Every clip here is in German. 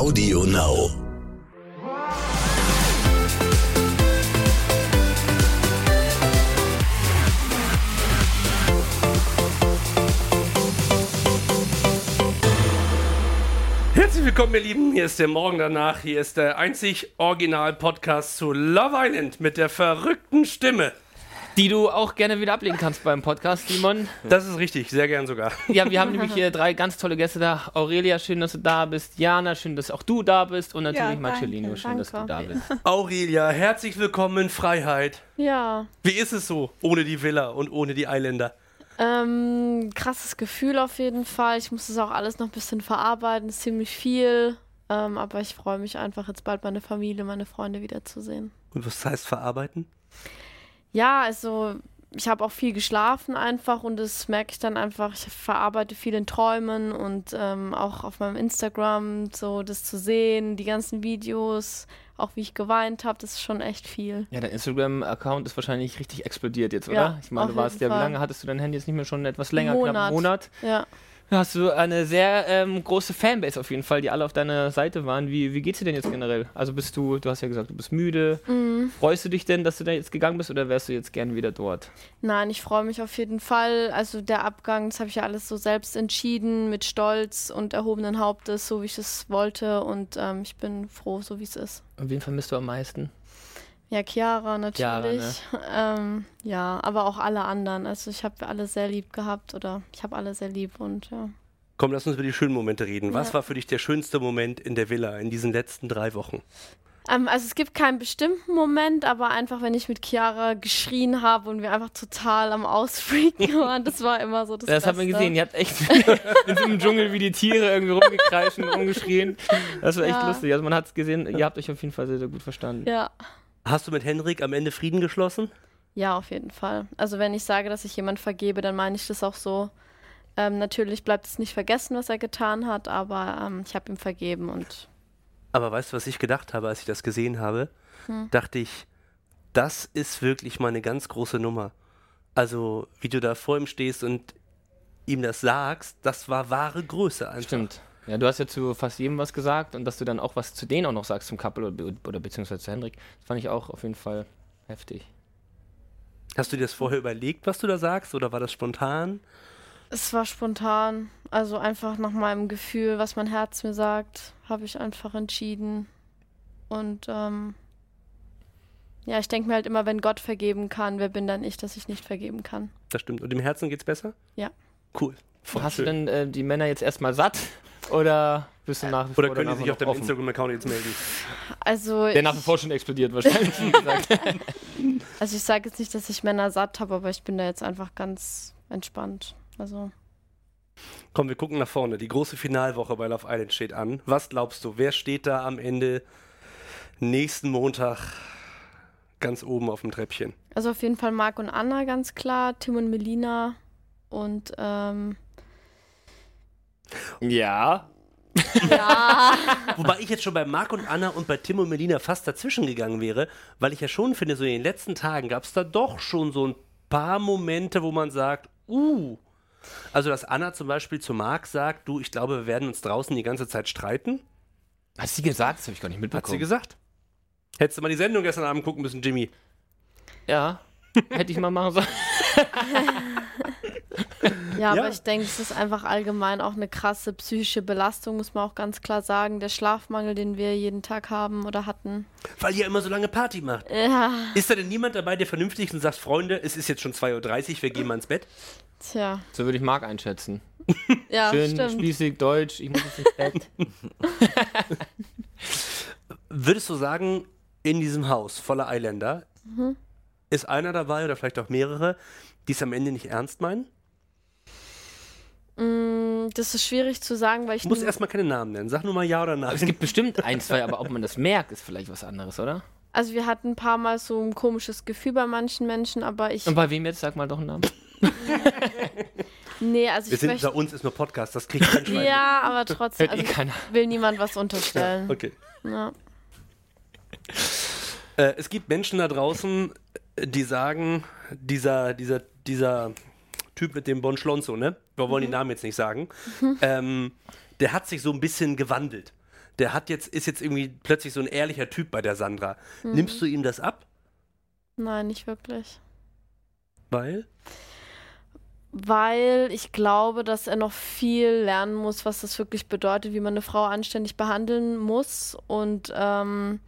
Audio Now. Herzlich willkommen, ihr Lieben. Hier ist der Morgen danach. Hier ist der einzig Original-Podcast zu Love Island mit der verrückten Stimme. Die du auch gerne wieder ablegen kannst beim Podcast, Simon. Das ist richtig, sehr gern sogar. Ja, wir haben nämlich hier drei ganz tolle Gäste da. Aurelia, schön, dass du da bist. Jana, schön, dass auch du da bist. Und natürlich Ja, danke, Marcellino, schön, dass du da bist. Aurelia, herzlich willkommen in Freiheit. Ja, Wie ist es so ohne die Villa und ohne die Eiländer? ähm, krasses Gefühl auf jeden Fall. Ich muss das auch alles noch ein bisschen verarbeiten, ist ziemlich viel. Ähm, aber ich freue mich einfach jetzt bald meine Familie, meine Freunde wiederzusehen. Und was heißt verarbeiten? Ja, also ich habe auch viel geschlafen einfach und das merke ich dann einfach. Ich verarbeite viel in Träumen und ähm, auch auf meinem Instagram so das zu sehen, die ganzen Videos, auch wie ich geweint habe, das ist schon echt viel. Ja, dein Instagram-Account ist wahrscheinlich richtig explodiert jetzt, oder? Ja, ich meine, du warst ja, wie lange hattest du dein Handy jetzt nicht mehr schon etwas länger, Monat. knapp einen Monat? Ja. Hast du eine sehr ähm, große Fanbase auf jeden Fall, die alle auf deiner Seite waren. Wie, wie geht's dir denn jetzt generell? Also bist du, du hast ja gesagt, du bist müde. Mhm. Freust du dich denn, dass du da jetzt gegangen bist oder wärst du jetzt gern wieder dort? Nein, ich freue mich auf jeden Fall. Also der Abgang, das habe ich ja alles so selbst entschieden, mit Stolz und erhobenen Hauptes, so wie ich es wollte. Und ähm, ich bin froh, so wie es ist. Und wen vermisst du am meisten? Ja, Chiara Chiara, ne? natürlich. ähm, ja, aber auch alle anderen. Also ich habe alle sehr lieb gehabt oder ich habe alle sehr lieb und ja. Komm, lass uns über die schönen Momente reden. Was Ja. war für dich der schönste Moment in der Villa in diesen letzten drei Wochen? Ähm, also es gibt keinen bestimmten Moment, aber einfach, wenn ich mit Chiara geschrien habe und wir einfach total am Ausfreaken waren, das war immer so das Das hat man Beste. gesehen. Ihr habt echt in so einem Dschungel wie die Tiere irgendwie rumgekreischt und rumgeschrien. Das war echt Ja. lustig. Also man hat es gesehen, ihr habt euch auf jeden Fall sehr, sehr gut verstanden. Ja. Hast du mit Henrik am Ende Frieden geschlossen? Ja, auf jeden Fall. Also wenn ich sage, dass ich jemand vergebe, dann meine ich das auch so. Ähm, natürlich bleibt es nicht vergessen, was er getan hat, aber ähm, ich habe ihm vergeben und Aber weißt du, was ich gedacht habe, als ich das gesehen habe? Hm. Dachte ich, das ist wirklich mal eine ganz große Nummer. Also, wie du da vor ihm stehst und ihm das sagst, das war wahre Größe einfach. Stimmt. Ja, du hast ja zu fast jedem was gesagt und dass du dann auch was zu denen auch noch sagst, zum Couple oder, be- oder beziehungsweise zu Hendrik, das fand ich auch auf jeden Fall heftig. Hast du dir das vorher überlegt, was du da sagst, oder war das spontan? es war spontan. Also einfach nach meinem Gefühl, was mein Herz mir sagt, habe ich einfach entschieden. Und ähm, ja, ich denke mir halt immer, wenn Gott vergeben kann, wer bin dann ich, dass ich nicht vergeben kann? Das stimmt. Und im Herzen geht's besser? Ja. Cool. Voll hast schön. du denn äh, die Männer jetzt erstmal satt oder bist du nach wie vor oder können die sich auf deinem? Instagram-Account jetzt melden? Also Der nach wie vor schon explodiert wahrscheinlich. wie gesagt. Also ich sage jetzt nicht, dass ich Männer satt habe, aber ich bin da jetzt einfach ganz entspannt. Also Komm, wir gucken nach vorne. Die große Finalwoche bei Love Island steht an. Was glaubst du, wer steht da am Ende nächsten Montag ganz oben auf dem Treppchen? Also auf jeden Fall Marc und Anna ganz klar, Tim und Melina und ähm, ja. ja, Wobei ich jetzt schon bei Marc und Anna und bei Tim und Melina fast dazwischen gegangen wäre, weil ich ja schon finde, so in den letzten Tagen gab es da doch schon so ein paar Momente, wo man sagt, uh. Also, dass Anna zum Beispiel zu Marc sagt, du, ich glaube, wir werden uns draußen die ganze Zeit streiten. Hat sie gesagt? Das habe ich gar nicht Hat mitbekommen. sie gesagt. Hättest du mal die Sendung gestern Abend gucken müssen, Jimmy. Ja. Hätte ich mal machen sollen. ja, Ja. aber ich denke, es ist einfach allgemein auch eine krasse psychische Belastung, muss man auch ganz klar sagen. Der Schlafmangel, den wir jeden Tag haben oder hatten. Weil ihr immer so lange Party macht. Ja, Ist da denn niemand dabei, der vernünftig ist und sagt, Freunde, es ist jetzt schon 2.30 Uhr, wir gehen mal ins Bett? tja, So würde ich Marc einschätzen. ja, Schön stimmt. spießig, deutsch, ich muss jetzt ins Bett. Würdest du sagen, in diesem Haus voller Eiländer ist einer dabei oder vielleicht auch mehrere, die es am Ende nicht ernst meinen? Mm, Das ist schwierig zu sagen, weil ich muss erstmal keine Namen nennen. Sag nur mal ja oder Es nein. gibt bestimmt ein, zwei, aber ob man das merkt, ist vielleicht was anderes, oder? Also wir hatten ein paar Mal so ein komisches Gefühl bei manchen Menschen, aber ich. Und bei wem jetzt? Sag mal doch einen Namen. Nee, also Wir ich sind, möchte. bei uns ist nur Podcast, das kriegt kein Schwein. Ja, aber trotzdem, Hört eh also keiner. will niemand was unterstellen. mit. Okay. Ja. Äh, es gibt Menschen da draußen, die sagen, dieser, dieser, dieser Typ mit dem Bon Schlonzo, ne? Wir wollen den Namen jetzt nicht sagen. Ähm, der hat sich so ein bisschen gewandelt. der hat jetzt, ist jetzt irgendwie plötzlich so ein ehrlicher Typ bei der Sandra. Mhm. Nimmst du ihm das ab? Nein, nicht wirklich. Weil? Weil ich glaube, dass er noch viel lernen muss, was das wirklich bedeutet, wie man eine Frau anständig behandeln muss. Und ähm,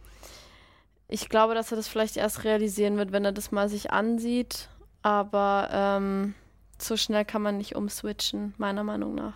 ich glaube, dass er das vielleicht erst realisieren wird, wenn er das mal sich ansieht. Aber ähm, so schnell kann man nicht umswitchen, meiner Meinung nach.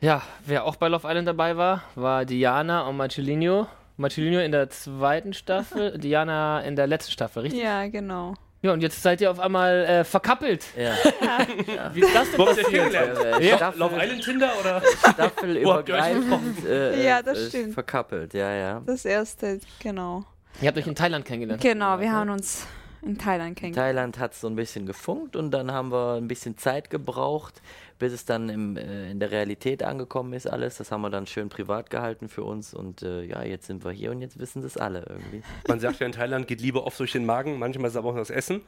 Ja, wer auch bei Love Island dabei war, war Diana und Marcelino. Marcelino in der zweiten Staffel, Diana in der letzten Staffel, richtig? Ja, genau. Ja, und jetzt seid ihr auf einmal äh, verkappelt. Ja. Wie ist das denn Wo passiert? kennengelernt? Äh, Ja, Staffel, Love Island Tinder oder? Staffelübergreifend. Äh, Ja, das äh, stimmt. Verkappelt, ja, ja. Das erste, genau. Ihr habt euch in Thailand kennengelernt. Genau, wir haben uns in Thailand In kennengelernt. Thailand hat es so ein bisschen gefunkt und dann haben wir ein bisschen Zeit gebraucht, bis es dann im, äh, in der Realität angekommen ist alles. Das haben wir dann schön privat gehalten für uns und äh, ja, jetzt sind wir hier und jetzt wissen es alle irgendwie. Man sagt ja in Thailand geht Liebe oft durch den Magen, manchmal ist es aber auch das Essen.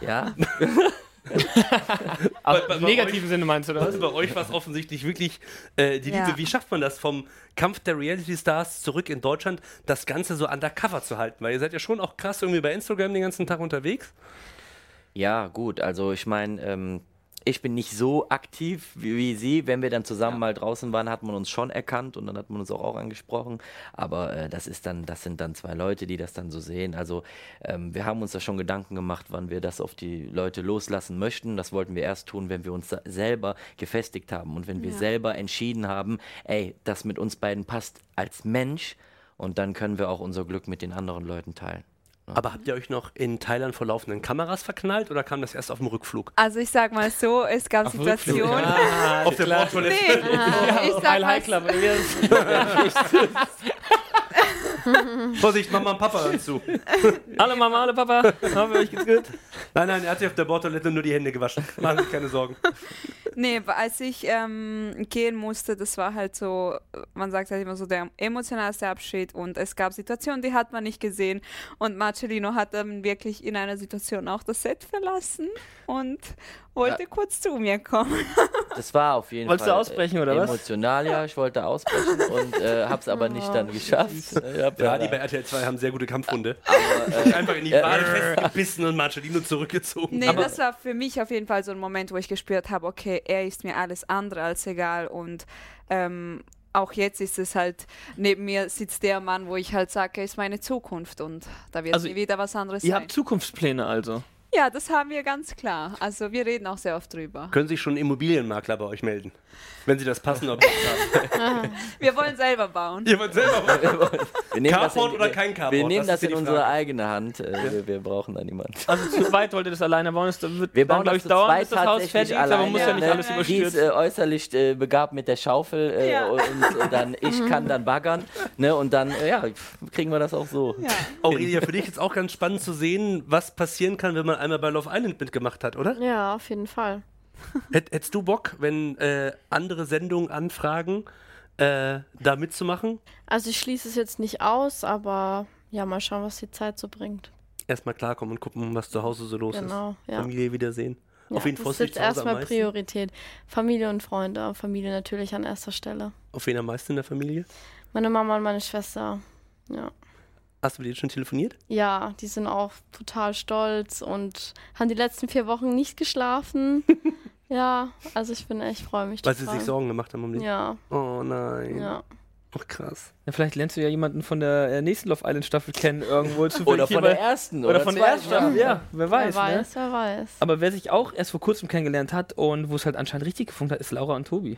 Ja, Aber Bei- bei- im bei negativen Sinne meinst du das? Also bei euch war es offensichtlich wirklich äh, die Ja. Liebe. Wie schafft man das vom Kampf der Reality Stars zurück in Deutschland, das Ganze so undercover zu halten? Weil ihr seid ja schon auch krass irgendwie bei Instagram den ganzen Tag unterwegs. ja, gut. Also ich meine, ähm, ich bin nicht so aktiv wie, wie Sie. Wenn wir dann zusammen mal draußen waren, hat man uns schon erkannt und dann hat man uns auch, auch angesprochen. Aber äh, das ist dann, das sind dann zwei Leute, die das dann so sehen. Also ähm, wir haben uns da schon Gedanken gemacht, wann wir das auf die Leute loslassen möchten. Das wollten wir erst tun, wenn wir uns selber gefestigt haben und wenn wir Ja. selber entschieden haben, ey, das mit uns beiden passt als Mensch. Und dann können wir auch unser Glück mit den anderen Leuten teilen. Aber habt ihr euch noch in Thailand vor laufenden Kameras verknallt oder kam das erst auf dem Rückflug? Also ich sag mal so, es gab Situationen. Ah, auf der. Bordtoilette? Nee, ich sag mal, Vorsicht, Mama und Papa hören zu. Alle Mama, alle Papa. Hoffe, euch geht's gut. Nein, nein, er hat sich auf der Bordtoilette nur die Hände gewaschen. Machen Sie sich keine Sorgen. Nee, als ich ähm, gehen musste, das war halt so, man sagt halt immer so der emotionalste Abschied und es gab Situationen, die hat man nicht gesehen und Marcelino hat dann wirklich in einer Situation auch das Set verlassen und wollte kurz zu mir kommen. Das war auf jeden Wolltest Fall du ausbrechen, oder was? emotional, ja. Ich wollte ausbrechen und äh, hab's aber nicht dann geschafft. Ich hab Ja, dann- die bei RTL 2 haben sehr gute Kampfhunde. aber, äh, Einfach in die Wade festgebissen und Marcelino zurückgezogen. Nee, Aber das war für mich auf jeden Fall so ein Moment, wo ich gespürt habe, okay, er ist mir alles andere als egal und ähm, auch jetzt ist es halt, neben mir sitzt der Mann, wo ich halt sage, er ist meine Zukunft und da wird Also, nie wieder was anderes Ihr sein. habt Zukunftspläne also. Ja, das haben wir ganz klar. Also wir reden auch sehr oft drüber. können sich schon Immobilienmakler bei euch melden, wenn sie das passende Objekt haben. Wir wollen selber bauen. Ihr wollt selber machen. wir nehmen das Carport in, oder kein Carport? Wir nehmen Das das ja in unsere eigene Hand. Äh, wir, wir brauchen da niemanden. Also zu zweit wollt ihr das alleine bauen. Das wird Wir dann, bauen glaube ich, zu dauern, bis das Haus tatsächlich fertig ist, aber alleine. man muss ja nicht ne? alles Ja. Die ist überstürzen. äh, äußerlich äh, begabt mit der Schaufel äh, Ja. und äh, dann ich kann dann baggern. Ne, und dann äh, ja, kriegen wir das auch so. Ja. Aurelia, für dich ist auch ganz spannend zu sehen, was passieren kann, wenn man einmal bei Love Island mitgemacht hat, oder? Ja, auf jeden Fall. Hätt, hättest du Bock, wenn äh, andere Sendungen anfragen, äh, da mitzumachen? Also ich schließe es jetzt nicht aus, aber ja, mal schauen, was die Zeit so bringt. Erstmal klarkommen und gucken, was zu Hause so los Genau, ist. ja. Familie wiedersehen. ja Auf wen das ist jetzt erstmal? Priorität. Familie und Freunde. Familie natürlich an erster Stelle. Auf wen am meisten in der Familie? Meine Mama und meine Schwester. Ja. Hast du mit denen schon telefoniert? Ja, die sind auch total stolz und haben die letzten vier Wochen nicht geschlafen. ja, also ich bin echt, freue mich Weil sie total. sich Sorgen gemacht haben um dich? Ja, Oh nein. ja. Ach krass. Ja, vielleicht lernst du ja jemanden von der äh, nächsten Love Island Staffel kennen irgendwo. Oder von der ersten. Oder von der ersten Staffel, ja. Wer weiß, wer ne? weiß, wer weiß. Aber wer sich auch erst vor kurzem kennengelernt hat und wo es halt anscheinend richtig gefunkt hat, ist Laura und Tobi.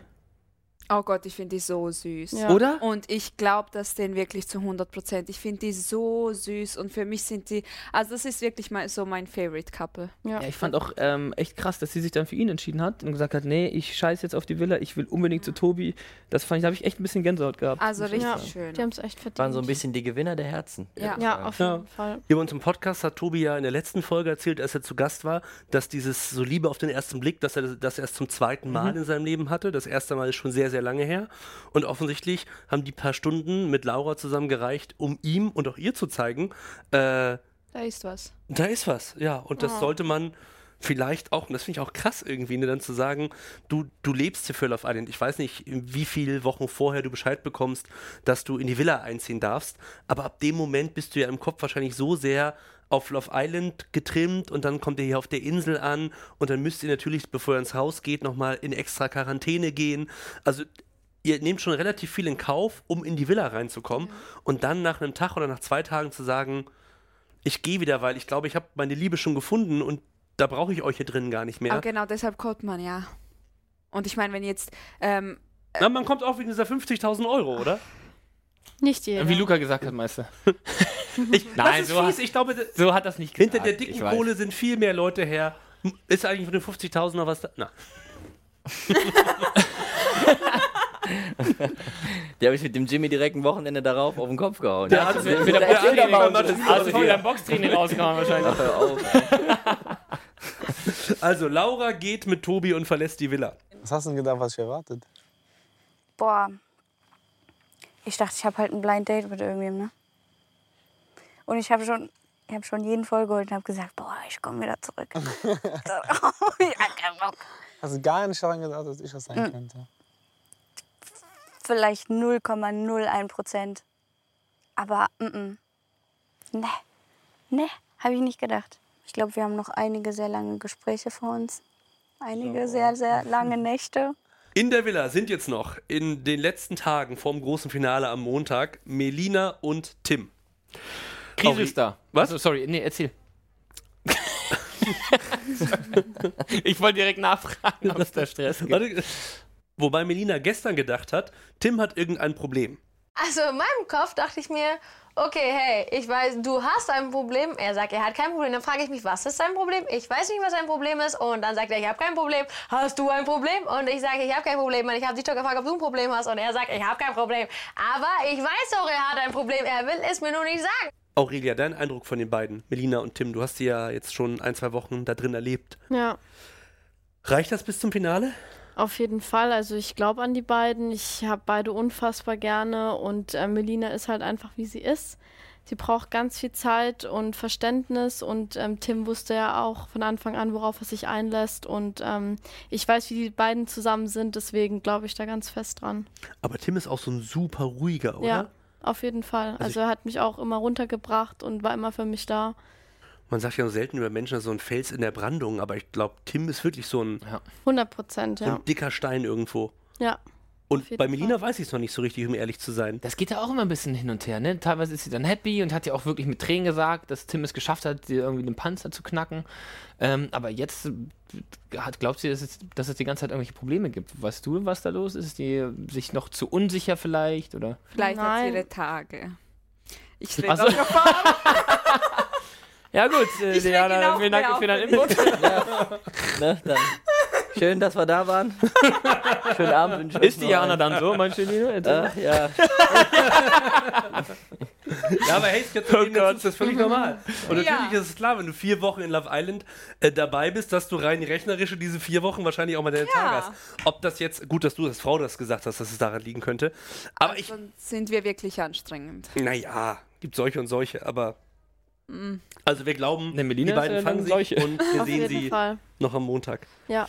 Oh Gott, ich finde die so süß. Ja. Oder? Und ich glaube das denen wirklich zu 100 Prozent. Ich finde die so süß und für mich sind die, also das ist wirklich mal so mein Favorite Couple. Ja. Ja, ich fand auch ähm, echt krass, dass sie sich dann für ihn entschieden hat und gesagt hat, nee, ich scheiß jetzt auf die Villa, ich will unbedingt zu Tobi. Das fand ich, da habe ich echt ein bisschen Gänsehaut gehabt. Also richtig sagen. schön. Die haben es echt verdient. Waren so ein bisschen die Gewinner der Herzen. Ja. Ja, auf Ja. jeden Fall. Hier bei uns im Podcast hat Tobi ja in der letzten Folge erzählt, als er zu Gast war, dass dieses so Liebe auf den ersten Blick, dass er das erst zum zweiten Mal Mhm. in seinem Leben hatte. Das erste Mal ist schon sehr, sehr lange her. Und offensichtlich haben die paar Stunden mit Laura zusammen gereicht, um ihm und auch ihr zu zeigen, äh, Da ist was. da ist was, ja. Und das Oh. sollte man vielleicht auch, und das finde ich auch krass irgendwie, ne, dann zu sagen, du, du lebst hier für Love Island. Ich weiß nicht, wie viele Wochen vorher du Bescheid bekommst, dass du in die Villa einziehen darfst, aber ab dem Moment bist du ja im Kopf wahrscheinlich so sehr auf Love Island getrimmt und dann kommt ihr hier auf der Insel an und dann müsst ihr natürlich, bevor ihr ins Haus geht, nochmal in extra Quarantäne gehen. Also ihr nehmt schon relativ viel in Kauf, um in die Villa reinzukommen und dann nach einem Tag oder nach zwei Tagen zu sagen, ich gehe wieder, weil ich glaube, ich habe meine Liebe schon gefunden und da brauche ich euch hier drin gar nicht mehr. Aber genau deshalb kommt man, ja. Und ich meine, wenn jetzt, ähm, Na, man kommt auch wegen dieser 50.000 Euro, oder? Nicht jeder. Wie Luca gesagt hat, Meister. Ich, Nein, das ist so fies. hat- Ich glaube, So hat das nicht hinter gesagt. der ich dicken. Kohle sind viel mehr Leute her. Ist eigentlich von den 50.000 noch was da? Na. Der habe ich mit dem Jimmy direkt ein Wochenende darauf auf den Kopf gehauen. Der Ja, hat das mit- ist- mit der der Box- erzählt aber mit der uns Box- das Also voll dein Boxtraining rausgehauen wahrscheinlich. Ach, hör auf. Also, Laura geht mit Tobi und verlässt die Villa. Was hast du denn gedacht, was ich erwartet? Boah. Ich dachte, ich habe halt ein Blind Date mit irgendwem, ne? Und ich habe schon, ich habe schon jeden vollgeholt und habe gesagt, boah, ich komme wieder zurück. ja, kein Bock. Hast du gar nicht daran gedacht, dass ich das sein könnte? Vielleicht 0,01 Prozent. Aber, mm, -mm. ne, ne, habe ich nicht gedacht. Ich glaube, wir haben noch einige sehr lange Gespräche vor uns. Einige sehr, sehr lange Nächte. In der Villa sind jetzt noch in den letzten Tagen vorm großen Finale am Montag Melina und Tim. Krise ist da. Was? Also, sorry, nee, erzähl. ich wollte direkt nachfragen, ob es da Stress gibt. Warte, wobei Melina gestern gedacht hat, Tim hat irgendein Problem. Also in meinem Kopf dachte ich mir, okay, hey, ich weiß, du hast ein Problem. Er sagt, er hat kein Problem. Dann frage ich mich, was ist sein Problem? Ich weiß nicht, was sein Problem ist. Und dann sagt er, ich habe kein Problem. Hast du ein Problem? Und ich sage, ich habe kein Problem. Und ich habe dich doch gefragt, ob du ein Problem hast. Und er sagt, ich habe kein Problem. Aber ich weiß doch, er hat ein Problem. Er will es mir nur nicht sagen. Aurelia, dein Eindruck von den beiden, Melina und Tim, du hast sie ja jetzt schon ein, zwei Wochen da drin erlebt. Ja, Reicht das bis zum Finale? Auf jeden Fall. Also ich glaube an die beiden. Ich habe beide unfassbar gerne und äh, Melina ist halt einfach, wie sie ist. Sie braucht ganz viel Zeit und Verständnis und ähm, Tim wusste ja auch von Anfang an, worauf er sich einlässt und ähm, ich weiß, wie die beiden zusammen sind, deswegen glaube ich da ganz fest dran. Aber Tim ist auch so ein super ruhiger, oder? Ja, auf jeden Fall. Also er hat mich auch immer runtergebracht und war immer für mich da. Man sagt ja nur selten über Menschen so ein Fels in der Brandung, aber ich glaube, Tim ist wirklich so ein, 100 Prozent, so ja. ein dicker Stein irgendwo. Ja, Und bei Melina Fall. weiß ich es noch nicht so richtig, um ehrlich zu sein. Das geht ja auch immer ein bisschen hin und her, ne? Teilweise ist sie dann happy und hat ja auch wirklich mit Tränen gesagt, dass Tim es geschafft hat, dir irgendwie den Panzer zu knacken. Ähm, aber jetzt äh, hat, glaubt sie, dass es, dass es die ganze Zeit irgendwelche Probleme gibt. Weißt du, was da los ist? Ist die sich noch zu unsicher vielleicht? Oder? vielleicht hat Nein. sie ihre Tage. Ich rede Ach so. Ja gut, äh, Ich Diana, auch vielen Dank für deinen Input. Ne, dann. Schön, dass wir da waren. Schönen Abend wünsche ich Ist die Jana dann so, mein Schönino? Äh, ja. Ja, aber hey, es gibt Oh ist das völlig normal. Und Ja. natürlich ist es klar, wenn du vier Wochen in Love Island äh, dabei bist, dass du rein rechnerisch diese vier Wochen wahrscheinlich auch mal deine Tage hast. Ob das jetzt, gut, dass du als Frau das gesagt hast, dass es daran liegen könnte. Aber ich, Dann sind wir wirklich anstrengend. naja, gibt solche und solche, aber. Also wir glauben, Ne, die beiden fangen sich solche. und wir auf sehen sie Fall. noch am Montag. Ja.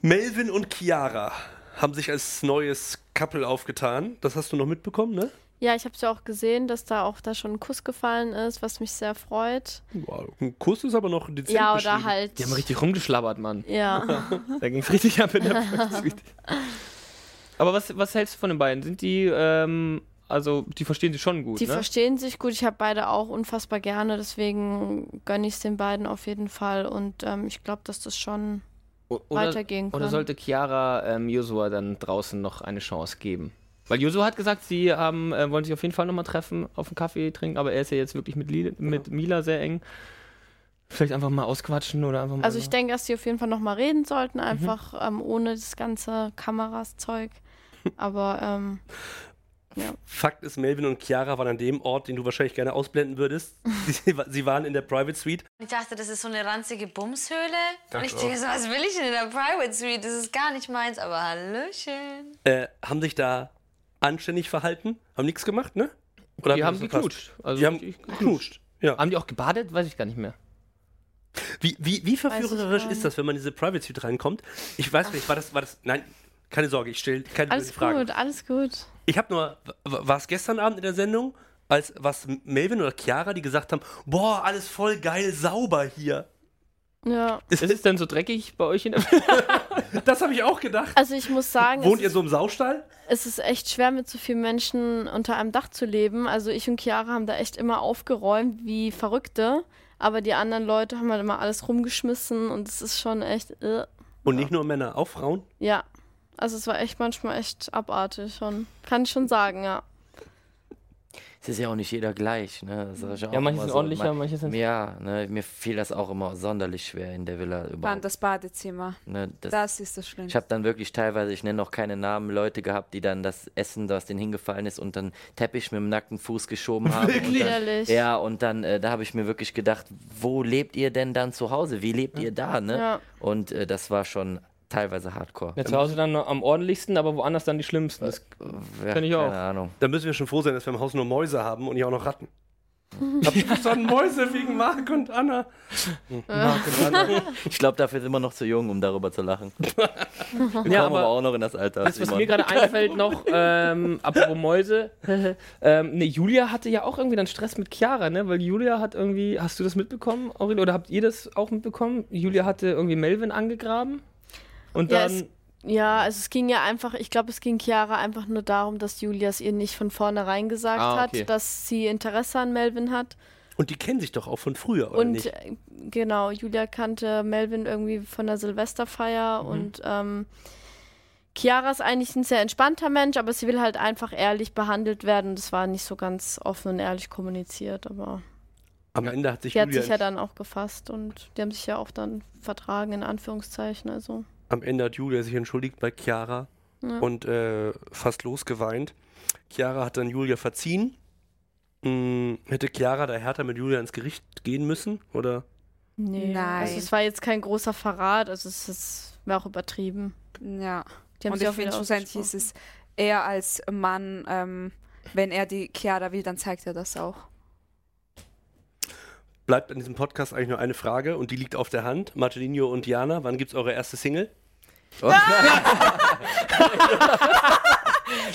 Melvin und Chiara haben sich als neues Couple aufgetan. Das hast du noch mitbekommen, ne? Ja, ich habe es ja auch gesehen, dass da auch da schon ein Kuss gefallen ist, was mich sehr freut. Wow. Ein Kuss ist aber noch dezent ja, oder halt. Die haben richtig rumgeschlabbert, Mann. ja. Da ging es richtig ab in der. Aber was, was hältst du von den beiden? Sind die, ähm, also die verstehen sich schon gut, Die ne? verstehen sich gut. Ich habe beide auch unfassbar gerne, deswegen gönne ich es den beiden auf jeden Fall. Und ähm, ich glaube, dass das schon oder, weitergehen oder kann. sollte Chiara ähm, Josua dann draußen noch eine Chance geben? Weil Josua hat gesagt, sie haben, äh, wollen sich auf jeden Fall nochmal treffen, auf einen Kaffee trinken, aber er ist ja jetzt wirklich mit, Li mit Mila sehr eng. Vielleicht einfach mal ausquatschen oder einfach mal. Also ich denke, dass die auf jeden Fall nochmal reden sollten, Mhm. einfach ähm, ohne das ganze Kameras-Zeug. Aber ähm, Fakt ist, Melvin und Chiara waren an dem Ort, den du wahrscheinlich gerne ausblenden würdest. sie, sie waren in der Private Suite. Ich dachte, das ist so eine ranzige Bumshöhle. Und ich denke so, was will ich denn in der Private Suite? Das ist gar nicht meins, aber Hallöchen. Äh, haben sich da anständig verhalten, haben nichts gemacht, ne? Oder die haben geknutscht. Also Die haben geknutscht. Ja. Haben die auch gebadet? Weiß ich gar nicht mehr. Wie, wie, wie verführerisch ist das, wenn man in diese Private Suite reinkommt? Ich weiß nicht, war das, war das, nein, keine Sorge, ich stelle keine Alles Fragen. gut, alles gut. Ich habe nur, war es gestern Abend in der Sendung, als was Melvin oder Chiara, die gesagt haben, boah, alles voll geil, sauber hier. Ja. Ist es denn so dreckig bei euch in der Das habe ich auch gedacht. Also ich muss sagen, Wohnt ihr ist, so im Saustall? es ist echt schwer, mit so vielen Menschen unter einem Dach zu leben. Also ich und Chiara haben da echt immer aufgeräumt wie Verrückte. Aber die anderen Leute haben halt immer alles rumgeschmissen und es ist schon echt. Äh, Und nicht nur Männer, auch Frauen? ja. Also es war echt manchmal echt abartig schon. Kann ich schon sagen, ja. Es ist ja auch nicht jeder gleich. Ne? Ich auch Ja, manche sind so. ordentlicher, Man- manche sind. Ja, ne, mir fiel das auch immer sonderlich schwer in der Villa überhaupt. das Badezimmer. Ne, das, Das ist das ich Schlimmste. habe dann wirklich teilweise, ich nenne noch keine Namen, Leute gehabt, die dann das Essen, was denen hingefallen ist, und dann Teppich mit dem nackten Fuß geschoben haben. Und dann, ja, und dann, äh, da habe ich mir wirklich gedacht, wo lebt ihr denn dann zu Hause? Wie lebt ihr da? Ne? Ja. Und äh, das war schon teilweise hardcore. Ja, zu Hause dann am ordentlichsten, aber woanders dann die schlimmsten. Das, Ja, kenn ich auch. Keine Ahnung. Da müssen wir schon froh sein, dass wir im Haus nur Mäuse haben und nicht auch noch Ratten. Hab ich verstanden, Mäuse wegen Marc und Anna. Marc und Anna. Ich glaube, dafür sind wir noch zu jung, um darüber zu lachen. Wir ja, kommen aber aber auch noch in das Alter. was, was Simon. mir gerade einfällt noch, ähm, apropos Mäuse, ähm, ne, Julia hatte ja auch irgendwie dann Stress mit Chiara, ne? Weil Julia hat irgendwie, hast du das mitbekommen, Aurel, oder habt ihr das auch mitbekommen? Julia hatte irgendwie Melvin angegraben und Ja, dann... es- Ja, also es ging ja einfach, ich glaube, es ging Chiara einfach nur darum, dass Julias ihr nicht von vornherein gesagt Ah, okay. hat, dass sie Interesse an Melvin hat. Und die kennen sich doch auch von früher, oder Und nicht? äh, genau, Julia kannte Melvin irgendwie von der Silvesterfeier und ähm, Chiara ist eigentlich ein sehr entspannter Mensch, aber sie will halt einfach ehrlich behandelt werden. Das war nicht so ganz offen und ehrlich kommuniziert, aber Am Ende hat sich die hat Julia sich ja dann auch gefasst und die haben sich ja auch dann vertragen, in Anführungszeichen. Also. Am Ende hat Julia sich entschuldigt bei Chiara Ja. und äh, fast losgeweint. Chiara hat dann Julia verziehen. Hm, hätte Chiara da härter mit Julia ins Gericht gehen müssen? Oder? Nee. Nein. Also es war jetzt kein großer Verrat, also es ist, war auch übertrieben. Ja. Die haben Und sich ich finde, schlussendlich ist es eher als Mann, ähm, wenn er die Chiara will, dann zeigt er das auch. Bleibt in diesem Podcast eigentlich nur eine Frage und die liegt auf der Hand. Marcelinho und Diana, wann gibt's eure erste Single?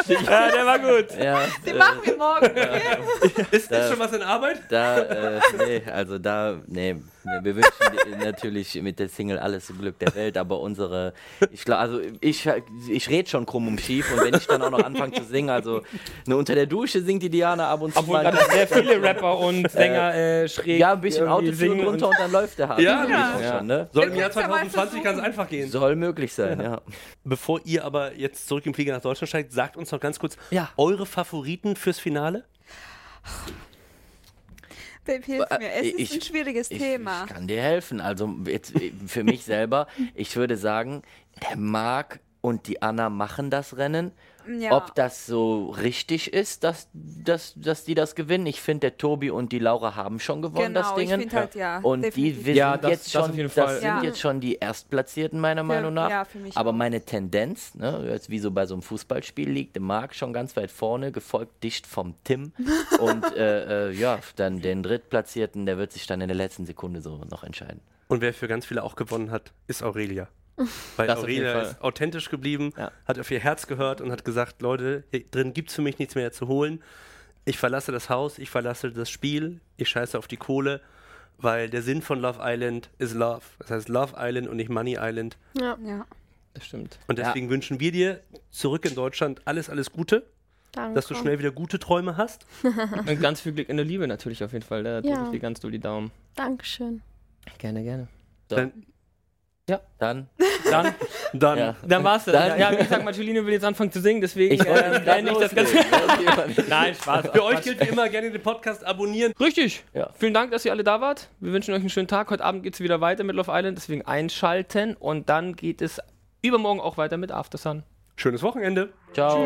Ja, der war gut. Ja, Die äh, machen wir morgen. Ist, Da- ist schon was in Arbeit? da, äh, nee, also da, nee wir wünschen natürlich mit der Single alles Glück der Welt, aber unsere, ich glaube, also ich, ich rede schon krumm und schief und wenn ich dann auch noch anfange zu singen, also ne, unter der Dusche singt die Diana ab und zu Obwohl mal. gerade sehr viele Rapper und Sänger äh, schräg Ja, ein bisschen Autotune drunter und dann läuft der Hart. Ja, ja. ja. Schon, ne? Soll im Jahr können's ja mal 2020 ganz versuchen. einfach gehen. Soll möglich sein, ja. Bevor ihr aber jetzt zurück im Flieger nach Deutschland steigt, sagt uns noch ganz kurz Ja. eure Favoriten fürs Finale. Babe, hilf Äh, mir. Es ich- ist ein schwieriges Ich, Thema. ich kann dir helfen. Also jetzt, äh, für mich selber, ich würde sagen, der Marc und die Anna machen das Rennen. Ja. Ob das so richtig ist, dass, dass, dass die das gewinnen. Ich finde, der Tobi und die Laura haben schon gewonnen, genau, das Ding. ich finde halt, ja. Und die definitiv. wir Ja, sind das- jetzt das schon, auf jeden das Fall. sind Ja. jetzt schon die Erstplatzierten meiner Meinung nach. ja, für mich Aber auch. meine Tendenz, ne, jetzt wie so bei so einem Fußballspiel liegt, der Marc schon ganz weit vorne, gefolgt dicht vom Tim. und äh, äh, ja, dann den Drittplatzierten, der wird sich dann in der letzten Sekunde so noch entscheiden. Und wer für ganz viele auch gewonnen hat, ist Aurelia. Weil Das Aurelia ist authentisch geblieben, Ja. hat auf ihr Herz gehört und hat gesagt, Leute, hier drin gibt es für mich nichts mehr zu holen. Ich verlasse das Haus, ich verlasse das Spiel, ich scheiße auf die Kohle, weil der Sinn von Love Island ist Love. Das heißt Love Island und nicht Money Island. Ja, Ja. Das stimmt. Und Ja. deswegen wünschen wir dir zurück in Deutschland alles, alles Gute, danke. dass du schnell wieder gute Träume hast. Und ganz viel Glück in der Liebe natürlich auf jeden Fall. Da drücke Ja. ich dir ganz doll die Daumen. Dankeschön. Gerne, gerne. So, Dann, dann, Dann, dann ja. dann war's das. Dann- Ja, wie gesagt, Marcelino will jetzt anfangen zu singen, deswegen Ich grad beende ich das Ganze. Nein, Spaß. für euch gilt wie immer gerne den Podcast abonnieren. Richtig. Ja. Vielen Dank, dass ihr alle da wart. Wir wünschen euch einen schönen Tag. Heute Abend geht es wieder weiter mit Love Island, deswegen einschalten. Und dann geht es übermorgen auch weiter mit After Sun. Schönes Wochenende. Ciao.